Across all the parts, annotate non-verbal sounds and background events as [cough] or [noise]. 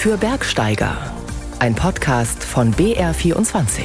für Bergsteiger. Ein Podcast von BR24.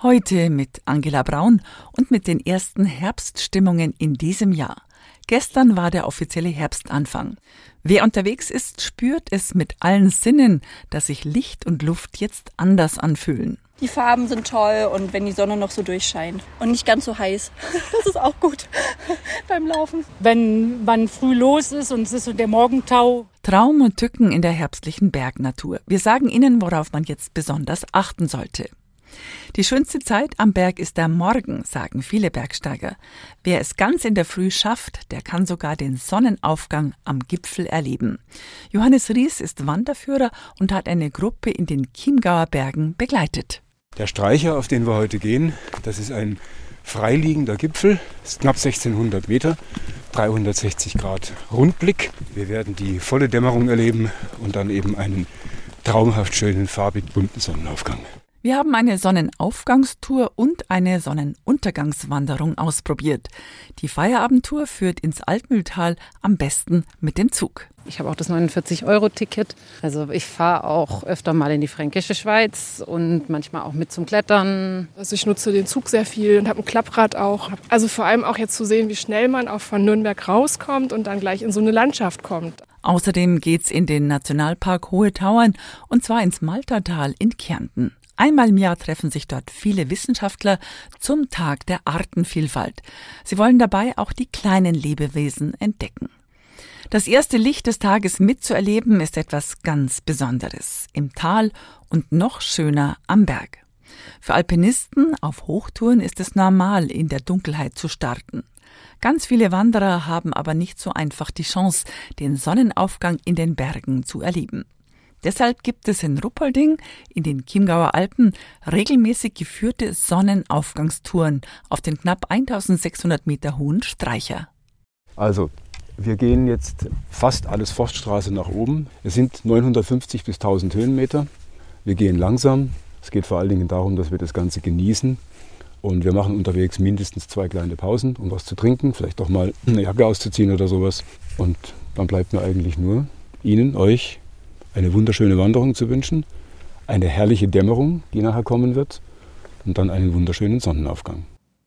Heute mit Angela Braun und mit den ersten Herbststimmungen in diesem Jahr. Gestern war der offizielle Herbstanfang. Wer unterwegs ist, spürt es mit allen Sinnen, dass sich Licht und Luft jetzt anders anfühlen. Die Farben sind toll und wenn die Sonne noch so durchscheint und nicht ganz so heiß, [laughs] das ist auch gut [laughs] beim Laufen. Wenn man früh los ist und es ist so der Morgentau. Traum und Tücken in der herbstlichen Bergnatur. Wir sagen Ihnen, worauf man jetzt besonders achten sollte. Die schönste Zeit am Berg ist der Morgen, sagen viele Bergsteiger. Wer es ganz in der Früh schafft, der kann sogar den Sonnenaufgang am Gipfel erleben. Johannes Ries ist Wanderführer und hat eine Gruppe in den Chiemgauer Bergen begleitet. Der Streicher, auf den wir heute gehen, das ist ein freiliegender Gipfel, ist knapp 1600 Meter, 360 Grad Rundblick. Wir werden die volle Dämmerung erleben und dann eben einen traumhaft schönen, farbig bunten Sonnenaufgang. Wir haben eine Sonnenaufgangstour und eine Sonnenuntergangswanderung ausprobiert. Die Feierabendtour führt ins Altmühltal am besten mit dem Zug. Ich habe auch das 49-Euro-Ticket. Also ich fahre auch öfter mal in die fränkische Schweiz und manchmal auch mit zum Klettern. Also ich nutze den Zug sehr viel und habe ein Klapprad auch. Also vor allem auch jetzt zu sehen, wie schnell man auch von Nürnberg rauskommt und dann gleich in so eine Landschaft kommt. Außerdem geht's in den Nationalpark Hohe Tauern und zwar ins Maltertal in Kärnten. Einmal im Jahr treffen sich dort viele Wissenschaftler zum Tag der Artenvielfalt. Sie wollen dabei auch die kleinen Lebewesen entdecken. Das erste Licht des Tages mitzuerleben ist etwas ganz Besonderes. Im Tal und noch schöner am Berg. Für Alpinisten auf Hochtouren ist es normal, in der Dunkelheit zu starten. Ganz viele Wanderer haben aber nicht so einfach die Chance, den Sonnenaufgang in den Bergen zu erleben. Deshalb gibt es in Ruppolding in den Chiemgauer Alpen regelmäßig geführte Sonnenaufgangstouren auf den knapp 1600 Meter hohen Streicher. Also, wir gehen jetzt fast alles Forststraße nach oben. Es sind 950 bis 1000 Höhenmeter. Wir gehen langsam. Es geht vor allen Dingen darum, dass wir das Ganze genießen. Und wir machen unterwegs mindestens zwei kleine Pausen, um was zu trinken, vielleicht auch mal eine Jacke auszuziehen oder sowas. Und dann bleibt mir eigentlich nur Ihnen, euch eine wunderschöne Wanderung zu wünschen, eine herrliche Dämmerung, die nachher kommen wird, und dann einen wunderschönen Sonnenaufgang.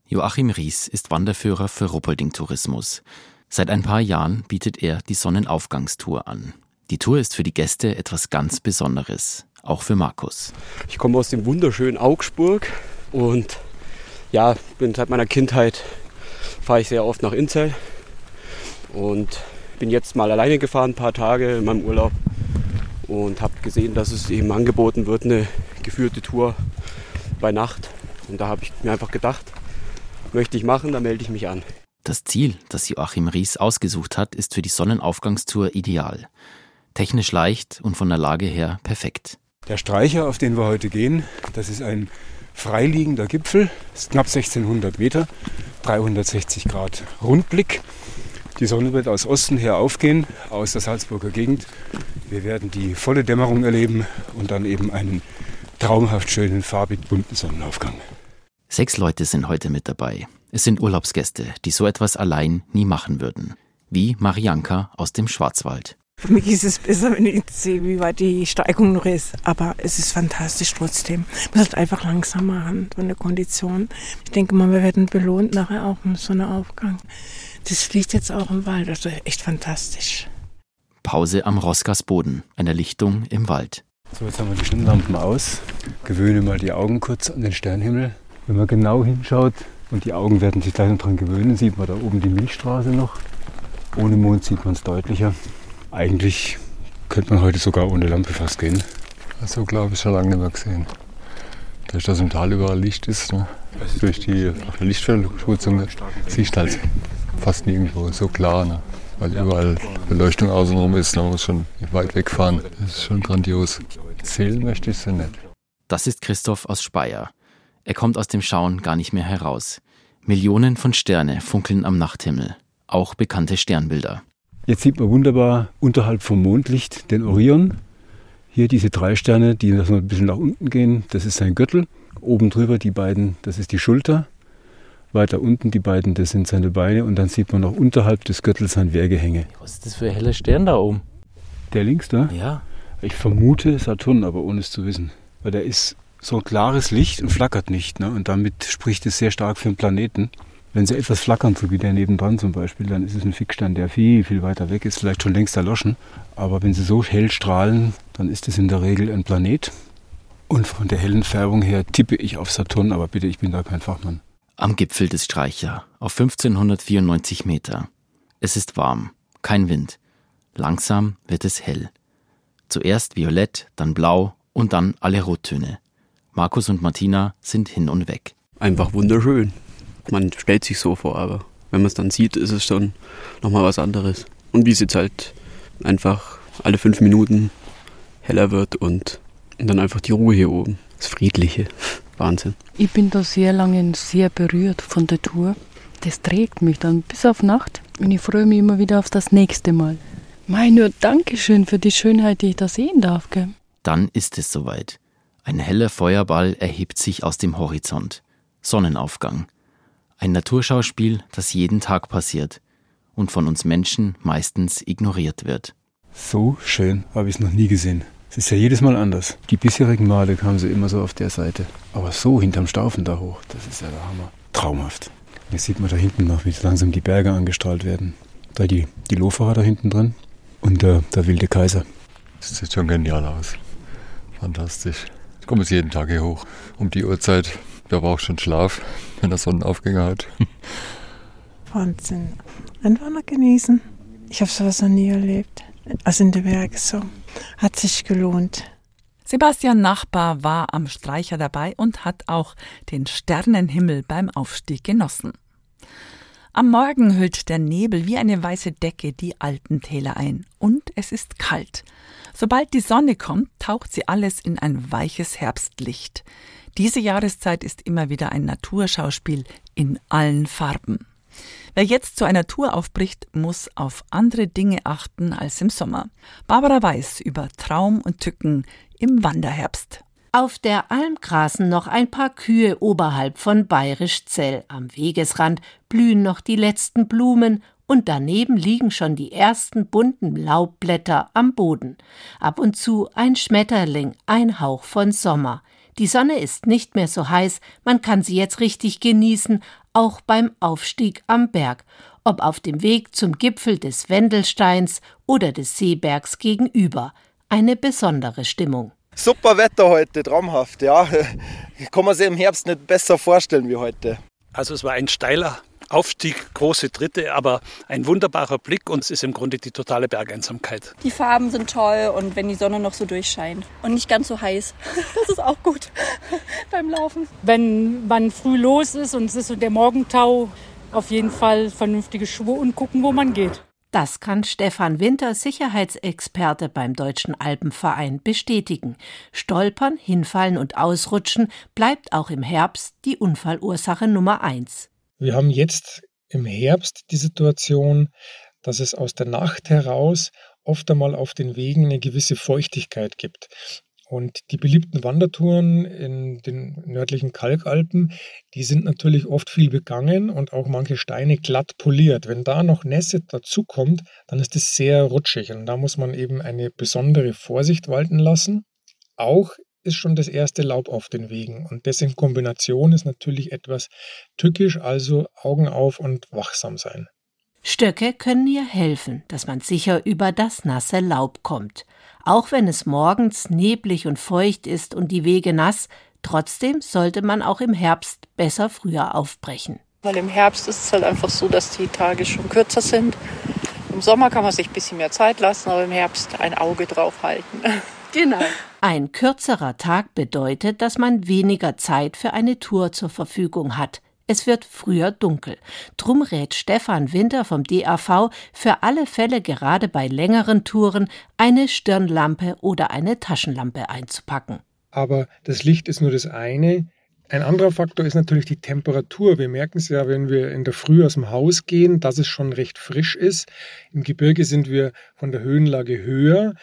Joachim Ries ist Wanderführer für Ruppolding Tourismus. Seit ein paar Jahren bietet er die Sonnenaufgangstour an. Die Tour ist für die Gäste etwas ganz Besonderes, auch für Markus. Ich komme aus dem wunderschönen Augsburg und ja, bin seit meiner Kindheit fahre ich sehr oft nach Inzell und bin jetzt mal alleine gefahren, ein paar Tage in meinem Urlaub und habe gesehen, dass es eben angeboten wird, eine geführte Tour bei Nacht. Und da habe ich mir einfach gedacht, möchte ich machen, dann melde ich mich an. Das Ziel, das Joachim Ries ausgesucht hat, ist für die Sonnenaufgangstour ideal. Technisch leicht und von der Lage her perfekt. Der Streicher, auf den wir heute gehen, das ist ein freiliegender Gipfel, ist knapp 1600 Meter, 360 Grad Rundblick. Die Sonne wird aus Osten her aufgehen, aus der Salzburger Gegend. Wir werden die volle Dämmerung erleben und dann eben einen traumhaft schönen, farbig bunten Sonnenaufgang. Sechs Leute sind heute mit dabei. Es sind Urlaubsgäste, die so etwas allein nie machen würden. Wie Marianka aus dem Schwarzwald. Für mich ist es besser, wenn ich sehe, wie weit die Steigung noch ist. Aber es ist fantastisch trotzdem. Man sollte einfach langsam machen von der Kondition. Ich denke mal, wir werden belohnt nachher auch mit so einem Aufgang. Das fliegt jetzt auch im Wald. Also echt fantastisch. Pause am Rossgasboden, einer Lichtung im Wald. So, jetzt haben wir die Stirnlampen aus. Gewöhne mal die Augen kurz an den Sternhimmel. Wenn man genau hinschaut und die Augen werden sich gleich noch dran gewöhnen, sieht man da oben die Milchstraße noch. Ohne Mond sieht man es deutlicher. Eigentlich könnte man heute sogar ohne Lampe fast gehen. So glaube ich schon lange nicht mehr gesehen. Durch das im Tal überall Licht ist, ne? durch die Lichtverschmutzung siehst du halt fast nirgendwo so klar. Ne? Weil überall Beleuchtung außenrum ist, man muss schon weit wegfahren. Das ist schon grandios. Zählen möchte ich sie nicht. Das ist Christoph aus Speyer. Er kommt aus dem Schauen gar nicht mehr heraus. Millionen von Sterne funkeln am Nachthimmel, auch bekannte Sternbilder. Jetzt sieht man wunderbar unterhalb vom Mondlicht den Orion. Hier diese drei Sterne, die noch ein bisschen nach unten gehen, das ist sein Gürtel. Oben drüber die beiden, das ist die Schulter. Weiter unten die beiden, das sind seine Beine und dann sieht man noch unterhalb des Gürtels sein Wehrgehänge. Was ist das für ein heller Stern da oben? Der links da? Ja. Ich vermute Saturn, aber ohne es zu wissen. Weil der ist so klares Licht und flackert nicht. Ne? Und damit spricht es sehr stark für einen Planeten. Wenn sie etwas flackern, so wie der nebendran zum Beispiel, dann ist es ein Fixstern, der viel, viel weiter weg ist, vielleicht schon längst erloschen. Aber wenn sie so hell strahlen, dann ist es in der Regel ein Planet. Und von der hellen Färbung her tippe ich auf Saturn, aber bitte, ich bin da kein Fachmann. Am Gipfel des Streicher, auf 1594 Meter. Es ist warm, kein Wind. Langsam wird es hell. Zuerst violett, dann blau und dann alle Rottöne. Markus und Martina sind hin und weg. Einfach wunderschön. Man stellt sich so vor, aber wenn man es dann sieht, ist es schon nochmal was anderes. Und wie es jetzt halt einfach alle fünf Minuten heller wird und, und dann einfach die Ruhe hier oben. Das Friedliche. Wahnsinn. Ich bin da sehr lange sehr berührt von der Tour. Das trägt mich dann bis auf Nacht. Und ich freue mich immer wieder auf das nächste Mal. Mein nur Dankeschön für die Schönheit, die ich da sehen darf. Gell? Dann ist es soweit. Ein heller Feuerball erhebt sich aus dem Horizont. Sonnenaufgang. Ein Naturschauspiel, das jeden Tag passiert und von uns Menschen meistens ignoriert wird. So schön habe ich es noch nie gesehen. Es ist ja jedes Mal anders. Die bisherigen Male kamen sie immer so auf der Seite. Aber so hinterm Staufen da hoch, das ist ja der Hammer. Traumhaft. Jetzt sieht man da hinten noch, wie langsam die Berge angestrahlt werden. Da die, die Loferer da hinten drin und der, der wilde Kaiser. Das sieht schon genial aus. Fantastisch. Ich komme jetzt jeden Tag hier hoch. Um die Uhrzeit, da braucht schon Schlaf, wenn er Sonnenaufgänge hat. [laughs] Wahnsinn. Einfach mal genießen. Ich habe sowas noch nie erlebt. Also in den Bergen so. Hat sich gelohnt. Sebastian Nachbar war am Streicher dabei und hat auch den Sternenhimmel beim Aufstieg genossen. Am Morgen hüllt der Nebel wie eine weiße Decke die alten Täler ein und es ist kalt. Sobald die Sonne kommt, taucht sie alles in ein weiches Herbstlicht. Diese Jahreszeit ist immer wieder ein Naturschauspiel in allen Farben. Wer jetzt zu einer Tour aufbricht, muss auf andere Dinge achten als im Sommer. Barbara Weiß über Traum und Tücken im Wanderherbst. Auf der Alm grasen noch ein paar Kühe oberhalb von Bayerischzell. Am Wegesrand blühen noch die letzten Blumen und daneben liegen schon die ersten bunten Laubblätter am Boden. Ab und zu ein Schmetterling, ein Hauch von Sommer. Die Sonne ist nicht mehr so heiß, man kann sie jetzt richtig genießen, auch beim Aufstieg am Berg, ob auf dem Weg zum Gipfel des Wendelsteins oder des Seebergs gegenüber. Eine besondere Stimmung. Super Wetter heute, traumhaft, ja. [laughs] Kann man sich im Herbst nicht besser vorstellen wie heute. Also es war ein steiler Aufstieg, große Tritte, aber ein wunderbarer Blick und es ist im Grunde die totale Bergeinsamkeit. Die Farben sind toll und wenn die Sonne noch so durchscheint und nicht ganz so heiß, [laughs] das ist auch gut [laughs] beim Laufen. Wenn man früh los ist und es ist so der Morgentau, auf jeden Fall vernünftige Schuhe und gucken, wo man geht. Das kann Stefan Winter, Sicherheitsexperte beim Deutschen Alpenverein, bestätigen. Stolpern, hinfallen und ausrutschen bleibt auch im Herbst die Unfallursache Nummer eins. Wir haben jetzt im Herbst die Situation, dass es aus der Nacht heraus oft einmal auf den Wegen eine gewisse Feuchtigkeit gibt. Und die beliebten Wandertouren in den nördlichen Kalkalpen, die sind natürlich oft viel begangen und auch manche Steine glatt poliert. Wenn da noch Nässe dazukommt, dann ist es sehr rutschig und da muss man eben eine besondere Vorsicht walten lassen. Auch ist schon das erste Laub auf den Wegen. Und das in Kombination ist natürlich etwas tückisch, also Augen auf und wachsam sein. Stöcke können ihr helfen, dass man sicher über das nasse Laub kommt. Auch wenn es morgens neblig und feucht ist und die Wege nass, trotzdem sollte man auch im Herbst besser früher aufbrechen. Weil im Herbst ist es halt einfach so, dass die Tage schon kürzer sind. Im Sommer kann man sich ein bisschen mehr Zeit lassen, aber im Herbst ein Auge drauf halten. Genau. Ein kürzerer Tag bedeutet, dass man weniger Zeit für eine Tour zur Verfügung hat. Es wird früher dunkel. Drum rät Stefan Winter vom DAV für alle Fälle gerade bei längeren Touren eine Stirnlampe oder eine Taschenlampe einzupacken. Aber das Licht ist nur das eine. Ein anderer Faktor ist natürlich die Temperatur. Wir merken es ja, wenn wir in der Früh aus dem Haus gehen, dass es schon recht frisch ist. Im Gebirge sind wir von der Höhenlage höher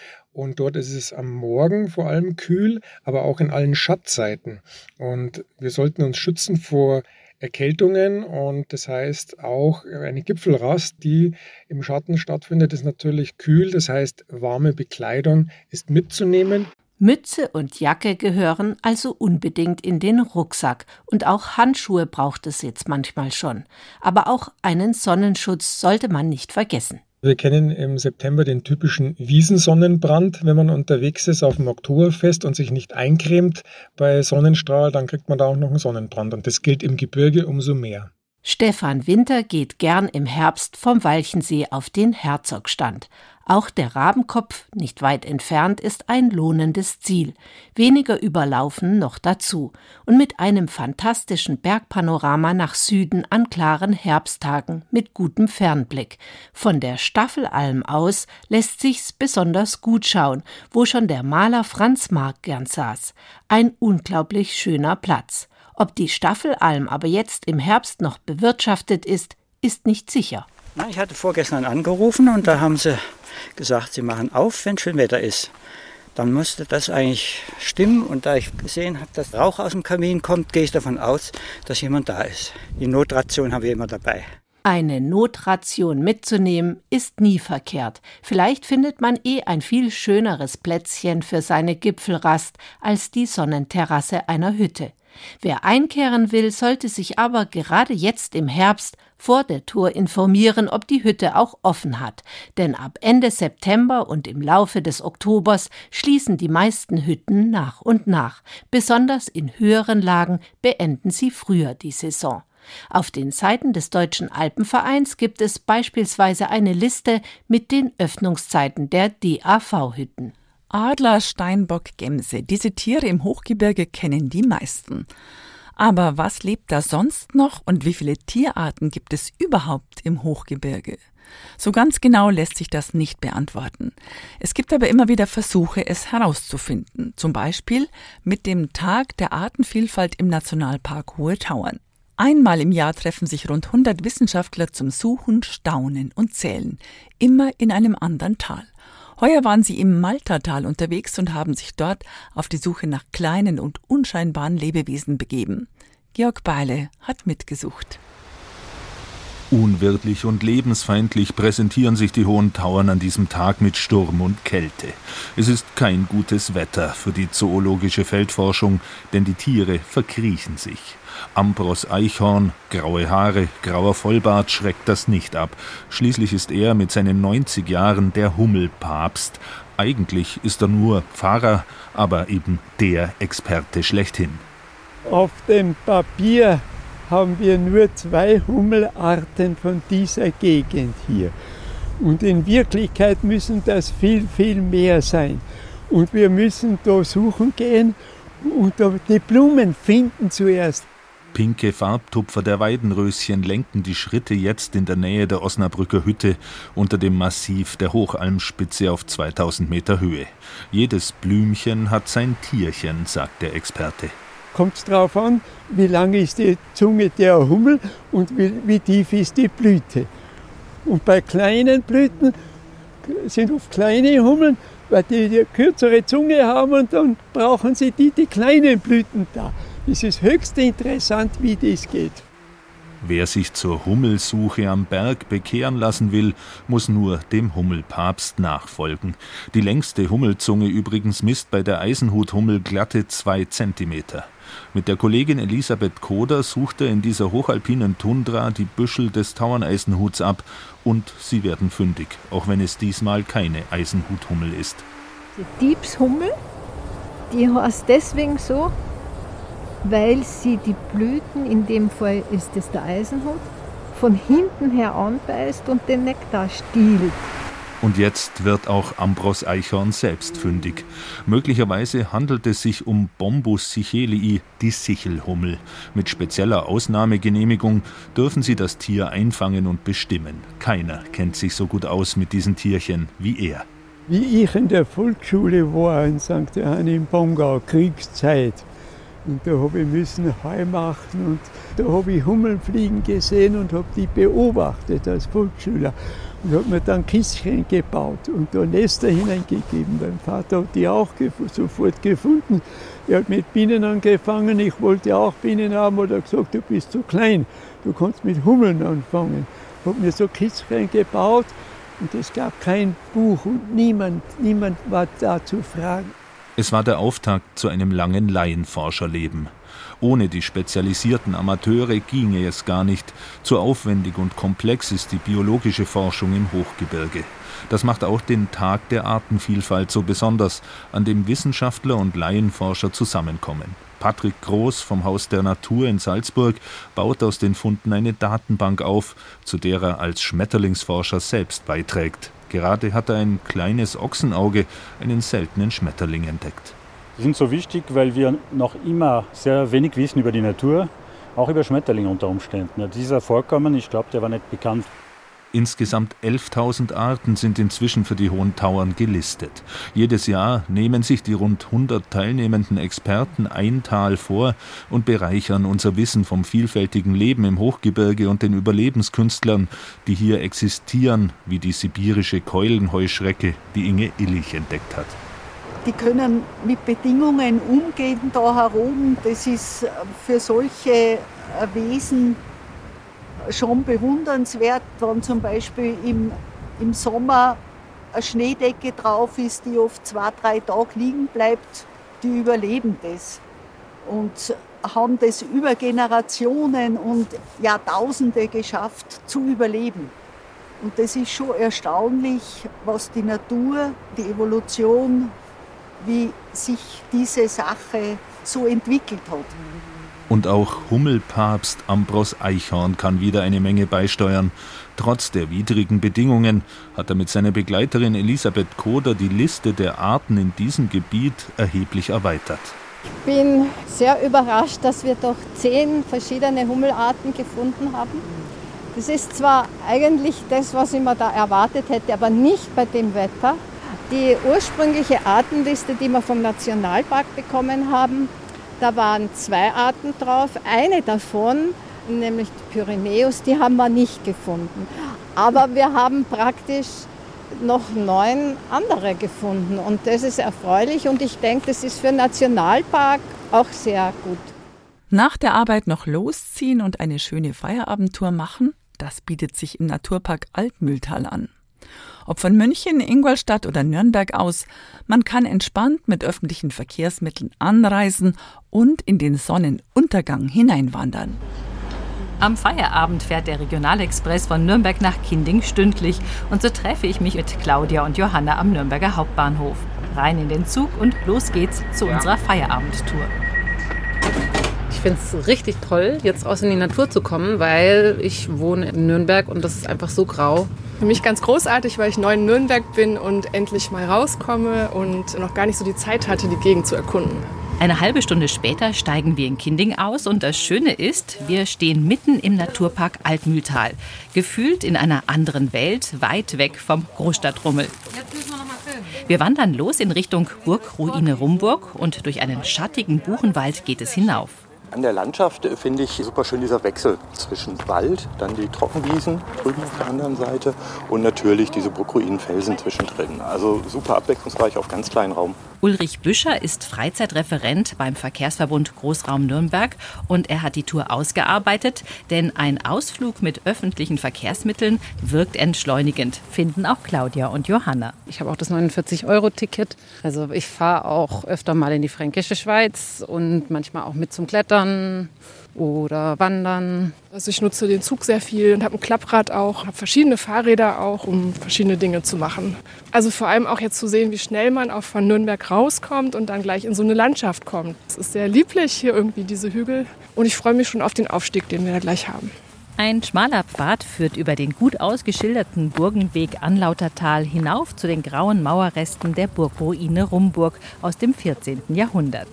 und dort ist es am Morgen vor allem kühl, aber auch in allen Schattzeiten. Und wir sollten uns schützen vor Erkältungen und das heißt auch eine Gipfelrast, die im Schatten stattfindet, ist natürlich kühl. Das heißt, warme Bekleidung ist mitzunehmen. Mütze und Jacke gehören also unbedingt in den Rucksack und auch Handschuhe braucht es jetzt manchmal schon. Aber auch einen Sonnenschutz sollte man nicht vergessen. Wir kennen im September den typischen Wiesensonnenbrand. Wenn man unterwegs ist auf dem Oktoberfest und sich nicht eincremt bei Sonnenstrahl, dann kriegt man da auch noch einen Sonnenbrand. Und das gilt im Gebirge umso mehr. Stefan Winter geht gern im Herbst vom Walchensee auf den Herzogstand. Auch der Rabenkopf, nicht weit entfernt, ist ein lohnendes Ziel. Weniger überlaufen noch dazu. Und mit einem fantastischen Bergpanorama nach Süden an klaren Herbsttagen mit gutem Fernblick. Von der Staffelalm aus lässt sich's besonders gut schauen, wo schon der Maler Franz Mark gern saß. Ein unglaublich schöner Platz. Ob die Staffelalm aber jetzt im Herbst noch bewirtschaftet ist, ist nicht sicher. Ich hatte vorgestern angerufen und da haben sie gesagt, sie machen auf, wenn schön Wetter ist. Dann musste das eigentlich stimmen und da ich gesehen habe, dass Rauch aus dem Kamin kommt, gehe ich davon aus, dass jemand da ist. Die Notration haben wir immer dabei. Eine Notration mitzunehmen ist nie verkehrt. Vielleicht findet man eh ein viel schöneres Plätzchen für seine Gipfelrast als die Sonnenterrasse einer Hütte. Wer einkehren will, sollte sich aber gerade jetzt im Herbst vor der Tour informieren, ob die Hütte auch offen hat, denn ab Ende September und im Laufe des Oktobers schließen die meisten Hütten nach und nach. Besonders in höheren Lagen beenden sie früher die Saison. Auf den Seiten des Deutschen Alpenvereins gibt es beispielsweise eine Liste mit den Öffnungszeiten der DAV-Hütten. Adler, Steinbock, Gemse. Diese Tiere im Hochgebirge kennen die meisten. Aber was lebt da sonst noch und wie viele Tierarten gibt es überhaupt im Hochgebirge? So ganz genau lässt sich das nicht beantworten. Es gibt aber immer wieder Versuche, es herauszufinden. Zum Beispiel mit dem Tag der Artenvielfalt im Nationalpark Hohe Tauern. Einmal im Jahr treffen sich rund 100 Wissenschaftler zum Suchen, Staunen und Zählen, immer in einem anderen Tal. Heuer waren sie im Maltatal unterwegs und haben sich dort auf die Suche nach kleinen und unscheinbaren Lebewesen begeben. Georg Beile hat mitgesucht. Unwirtlich und lebensfeindlich präsentieren sich die hohen Tauern an diesem Tag mit Sturm und Kälte. Es ist kein gutes Wetter für die zoologische Feldforschung, denn die Tiere verkriechen sich. Ambros Eichhorn, graue Haare, grauer Vollbart schreckt das nicht ab. Schließlich ist er mit seinen 90 Jahren der Hummelpapst. Eigentlich ist er nur Pfarrer, aber eben der Experte schlechthin. Auf dem Papier haben wir nur zwei Hummelarten von dieser Gegend hier. Und in Wirklichkeit müssen das viel, viel mehr sein. Und wir müssen da suchen gehen und die Blumen finden zuerst. Pinke Farbtupfer der Weidenröschen lenken die Schritte jetzt in der Nähe der Osnabrücker Hütte unter dem Massiv der Hochalmspitze auf 2000 Meter Höhe. Jedes Blümchen hat sein Tierchen, sagt der Experte. Kommt es darauf an, wie lang ist die Zunge der Hummel und wie, wie tief ist die Blüte. Und bei kleinen Blüten sind oft kleine Hummeln, weil die, die kürzere Zunge haben und dann brauchen sie die, die kleinen Blüten da. Es ist höchst interessant, wie das geht. Wer sich zur Hummelsuche am Berg bekehren lassen will, muss nur dem Hummelpapst nachfolgen. Die längste Hummelzunge übrigens misst bei der Eisenhuthummel glatte zwei Zentimeter. Mit der Kollegin Elisabeth Koder sucht er in dieser hochalpinen Tundra die Büschel des Tauerneisenhuts ab und sie werden fündig, auch wenn es diesmal keine Eisenhuthummel ist. Die Diebshummel, die heißt deswegen so, weil sie die Blüten, in dem Fall ist es der Eisenhut, von hinten her anbeißt und den Nektar stiehlt. Und jetzt wird auch Ambros Eichhorn selbst fündig. Möglicherweise handelt es sich um Bombus sichelii, die Sichelhummel. Mit spezieller Ausnahmegenehmigung dürfen sie das Tier einfangen und bestimmen. Keiner kennt sich so gut aus mit diesen Tierchen wie er. Wie ich in der Volksschule war in St. Johann im Bongau, Kriegszeit, Und da habe ich müssen Heu machen und da habe ich Hummeln fliegen gesehen und habe die beobachtet als Volksschüler und habe mir dann Kistchen gebaut und da Nester hineingegeben. Mein Vater hat die auch gef sofort gefunden. Er hat mit Bienen angefangen, ich wollte auch Bienen haben, oder er gesagt, du bist zu klein, du kannst mit Hummeln anfangen. Habe mir so Kistchen gebaut und es gab kein Buch und niemand, niemand war da zu fragen. Es war der Auftakt zu einem langen Laienforscherleben. Ohne die spezialisierten Amateure ginge es gar nicht. Zu aufwendig und komplex ist die biologische Forschung im Hochgebirge. Das macht auch den Tag der Artenvielfalt so besonders, an dem Wissenschaftler und Laienforscher zusammenkommen. Patrick Groß vom Haus der Natur in Salzburg baut aus den Funden eine Datenbank auf, zu der er als Schmetterlingsforscher selbst beiträgt. Gerade hat er ein kleines Ochsenauge, einen seltenen Schmetterling entdeckt. Sind so wichtig, weil wir noch immer sehr wenig wissen über die Natur, auch über Schmetterlinge unter Umständen. Dieser Vorkommen, ich glaube, der war nicht bekannt. Insgesamt 11.000 Arten sind inzwischen für die Hohen Tauern gelistet. Jedes Jahr nehmen sich die rund 100 teilnehmenden Experten ein Tal vor und bereichern unser Wissen vom vielfältigen Leben im Hochgebirge und den Überlebenskünstlern, die hier existieren, wie die sibirische Keulenheuschrecke, die Inge Illich entdeckt hat. Die können mit Bedingungen umgehen da herum. Das ist für solche Wesen schon bewundernswert, wenn zum Beispiel im, im Sommer eine Schneedecke drauf ist, die oft zwei, drei Tage liegen bleibt, die überleben das und haben das über Generationen und Jahrtausende geschafft zu überleben. Und das ist schon erstaunlich, was die Natur, die Evolution, wie sich diese Sache so entwickelt hat. Und auch Hummelpapst Ambros Eichhorn kann wieder eine Menge beisteuern. Trotz der widrigen Bedingungen hat er mit seiner Begleiterin Elisabeth Koder die Liste der Arten in diesem Gebiet erheblich erweitert. Ich bin sehr überrascht, dass wir doch zehn verschiedene Hummelarten gefunden haben. Das ist zwar eigentlich das, was ich mir da erwartet hätte, aber nicht bei dem Wetter. Die ursprüngliche Artenliste, die wir vom Nationalpark bekommen haben, da waren zwei Arten drauf. Eine davon, nämlich die Pyrenäus, die haben wir nicht gefunden. Aber wir haben praktisch noch neun andere gefunden. Und das ist erfreulich und ich denke, das ist für Nationalpark auch sehr gut. Nach der Arbeit noch losziehen und eine schöne Feierabendtour machen, das bietet sich im Naturpark Altmühltal an. Ob von München, Ingolstadt oder Nürnberg aus, man kann entspannt mit öffentlichen Verkehrsmitteln anreisen und in den Sonnenuntergang hineinwandern. Am Feierabend fährt der Regionalexpress von Nürnberg nach Kinding stündlich und so treffe ich mich mit Claudia und Johanna am Nürnberger Hauptbahnhof. Rein in den Zug und los geht's zu unserer Feierabendtour. Ich finde es richtig toll, jetzt raus in die Natur zu kommen, weil ich wohne in Nürnberg und das ist einfach so grau. Für mich ganz großartig, weil ich neu in Nürnberg bin und endlich mal rauskomme und noch gar nicht so die Zeit hatte, die Gegend zu erkunden. Eine halbe Stunde später steigen wir in Kinding aus und das Schöne ist, wir stehen mitten im Naturpark Altmühltal. Gefühlt in einer anderen Welt, weit weg vom Großstadtrummel. Wir wandern los in Richtung Burgruine Rumburg und durch einen schattigen Buchenwald geht es hinauf. An der Landschaft finde ich super schön dieser Wechsel zwischen Wald, dann die Trockenwiesen drüben auf der anderen Seite und natürlich diese Burgruinenfelsen zwischendrin. Also super abwechslungsreich auf ganz kleinen Raum. Ulrich Büscher ist Freizeitreferent beim Verkehrsverbund Großraum Nürnberg und er hat die Tour ausgearbeitet, denn ein Ausflug mit öffentlichen Verkehrsmitteln wirkt entschleunigend, finden auch Claudia und Johanna. Ich habe auch das 49-Euro-Ticket. Also ich fahre auch öfter mal in die fränkische Schweiz und manchmal auch mit zum Klettern oder Wandern. Also ich nutze den Zug sehr viel und habe ein Klapprad auch, habe verschiedene Fahrräder auch, um verschiedene Dinge zu machen. Also vor allem auch jetzt zu sehen, wie schnell man auch von Nürnberg rauskommt und dann gleich in so eine Landschaft kommt. Es ist sehr lieblich hier irgendwie diese Hügel und ich freue mich schon auf den Aufstieg, den wir da gleich haben. Ein schmaler Pfad führt über den gut ausgeschilderten Burgenweg Anlautertal hinauf zu den grauen Mauerresten der Burgruine Rumburg aus dem 14. Jahrhundert.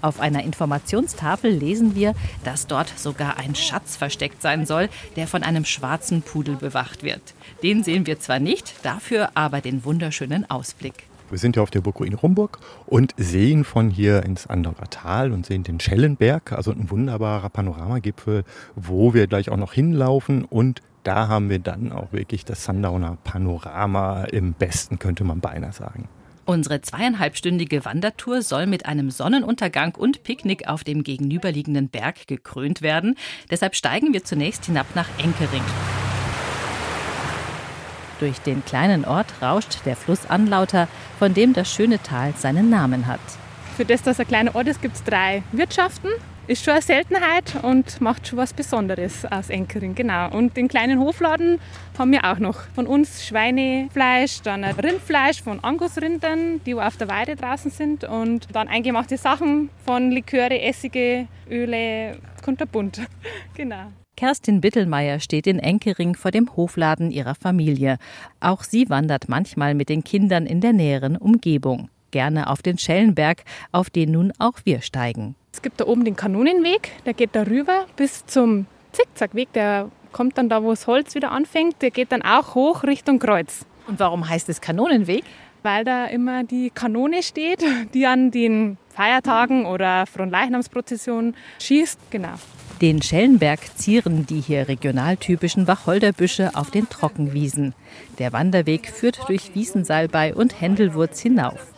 Auf einer Informationstafel lesen wir, dass dort sogar ein Schatz versteckt sein soll, der von einem schwarzen Pudel bewacht wird. Den sehen wir zwar nicht, dafür aber den wunderschönen Ausblick. Wir sind ja auf der Burg in Rumburg und sehen von hier ins Andauer Tal und sehen den Schellenberg, also ein wunderbarer Panoramagipfel, wo wir gleich auch noch hinlaufen und da haben wir dann auch wirklich das Sundowner Panorama im besten, könnte man beinahe sagen. Unsere zweieinhalbstündige Wandertour soll mit einem Sonnenuntergang und Picknick auf dem gegenüberliegenden Berg gekrönt werden. Deshalb steigen wir zunächst hinab nach Enkering. Durch den kleinen Ort rauscht der Fluss Anlauter, von dem das schöne Tal seinen Namen hat. Für das, dass ein kleiner Ort ist, gibt es drei Wirtschaften. Ist schon eine Seltenheit und macht schon was Besonderes aus Enkering, genau. Und den kleinen Hofladen haben wir auch noch. Von uns Schweinefleisch, dann Rindfleisch von Angusrindern, die auf der Weide draußen sind und dann eingemachte Sachen von Liköre, Essige, Öle, kunterbunt. [laughs] genau. Kerstin Bittelmeier steht in Enkering vor dem Hofladen ihrer Familie. Auch sie wandert manchmal mit den Kindern in der näheren Umgebung. Gerne auf den Schellenberg, auf den nun auch wir steigen. Es gibt da oben den Kanonenweg, der geht darüber bis zum Zickzackweg. Der kommt dann da, wo das Holz wieder anfängt. Der geht dann auch hoch Richtung Kreuz. Und warum heißt es Kanonenweg? Weil da immer die Kanone steht, die an den Feiertagen oder Fronleichnamsprozessionen schießt. Genau. Den Schellenberg zieren die hier regionaltypischen Wacholderbüsche auf den Trockenwiesen. Der Wanderweg führt durch Wiesensalbei und Händelwurz hinauf.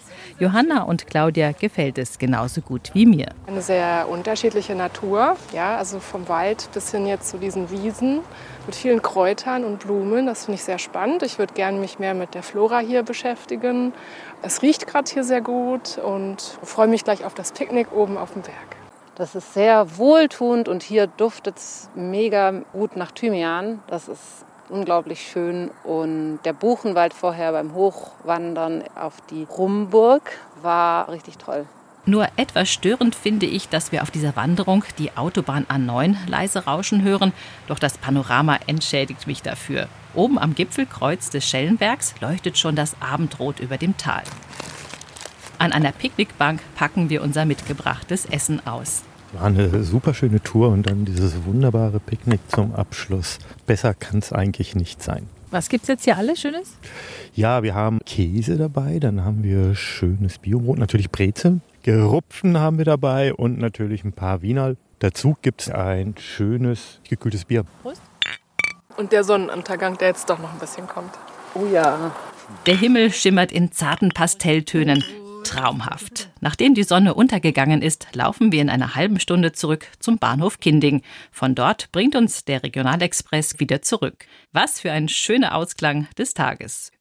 Johanna und Claudia gefällt es genauso gut wie mir. Eine sehr unterschiedliche Natur, ja, also vom Wald bis hin jetzt zu diesen Wiesen mit vielen Kräutern und Blumen. Das finde ich sehr spannend. Ich würde gerne mich mehr mit der Flora hier beschäftigen. Es riecht gerade hier sehr gut und freue mich gleich auf das Picknick oben auf dem Berg. Das ist sehr wohltuend und hier duftet es mega gut nach Thymian. Das ist unglaublich schön. Und der Buchenwald vorher beim Hochwandern auf die Rumburg war richtig toll. Nur etwas störend finde ich, dass wir auf dieser Wanderung die Autobahn A9 leise rauschen hören, doch das Panorama entschädigt mich dafür. Oben am Gipfelkreuz des Schellenbergs leuchtet schon das Abendrot über dem Tal. An einer Picknickbank packen wir unser mitgebrachtes Essen aus. War eine super schöne Tour und dann dieses wunderbare Picknick zum Abschluss. Besser kann es eigentlich nicht sein. Was gibt es jetzt hier alles Schönes? Ja, wir haben Käse dabei, dann haben wir schönes Biobrot, natürlich Brezeln. Gerupfen haben wir dabei und natürlich ein paar Wiener. Dazu gibt es ein schönes gekühltes Bier. Prost. Und der Sonnenuntergang, der jetzt doch noch ein bisschen kommt. Oh ja. Der Himmel schimmert in zarten Pastelltönen traumhaft. Nachdem die Sonne untergegangen ist, laufen wir in einer halben Stunde zurück zum Bahnhof Kinding. Von dort bringt uns der Regionalexpress wieder zurück. Was für ein schöner Ausklang des Tages.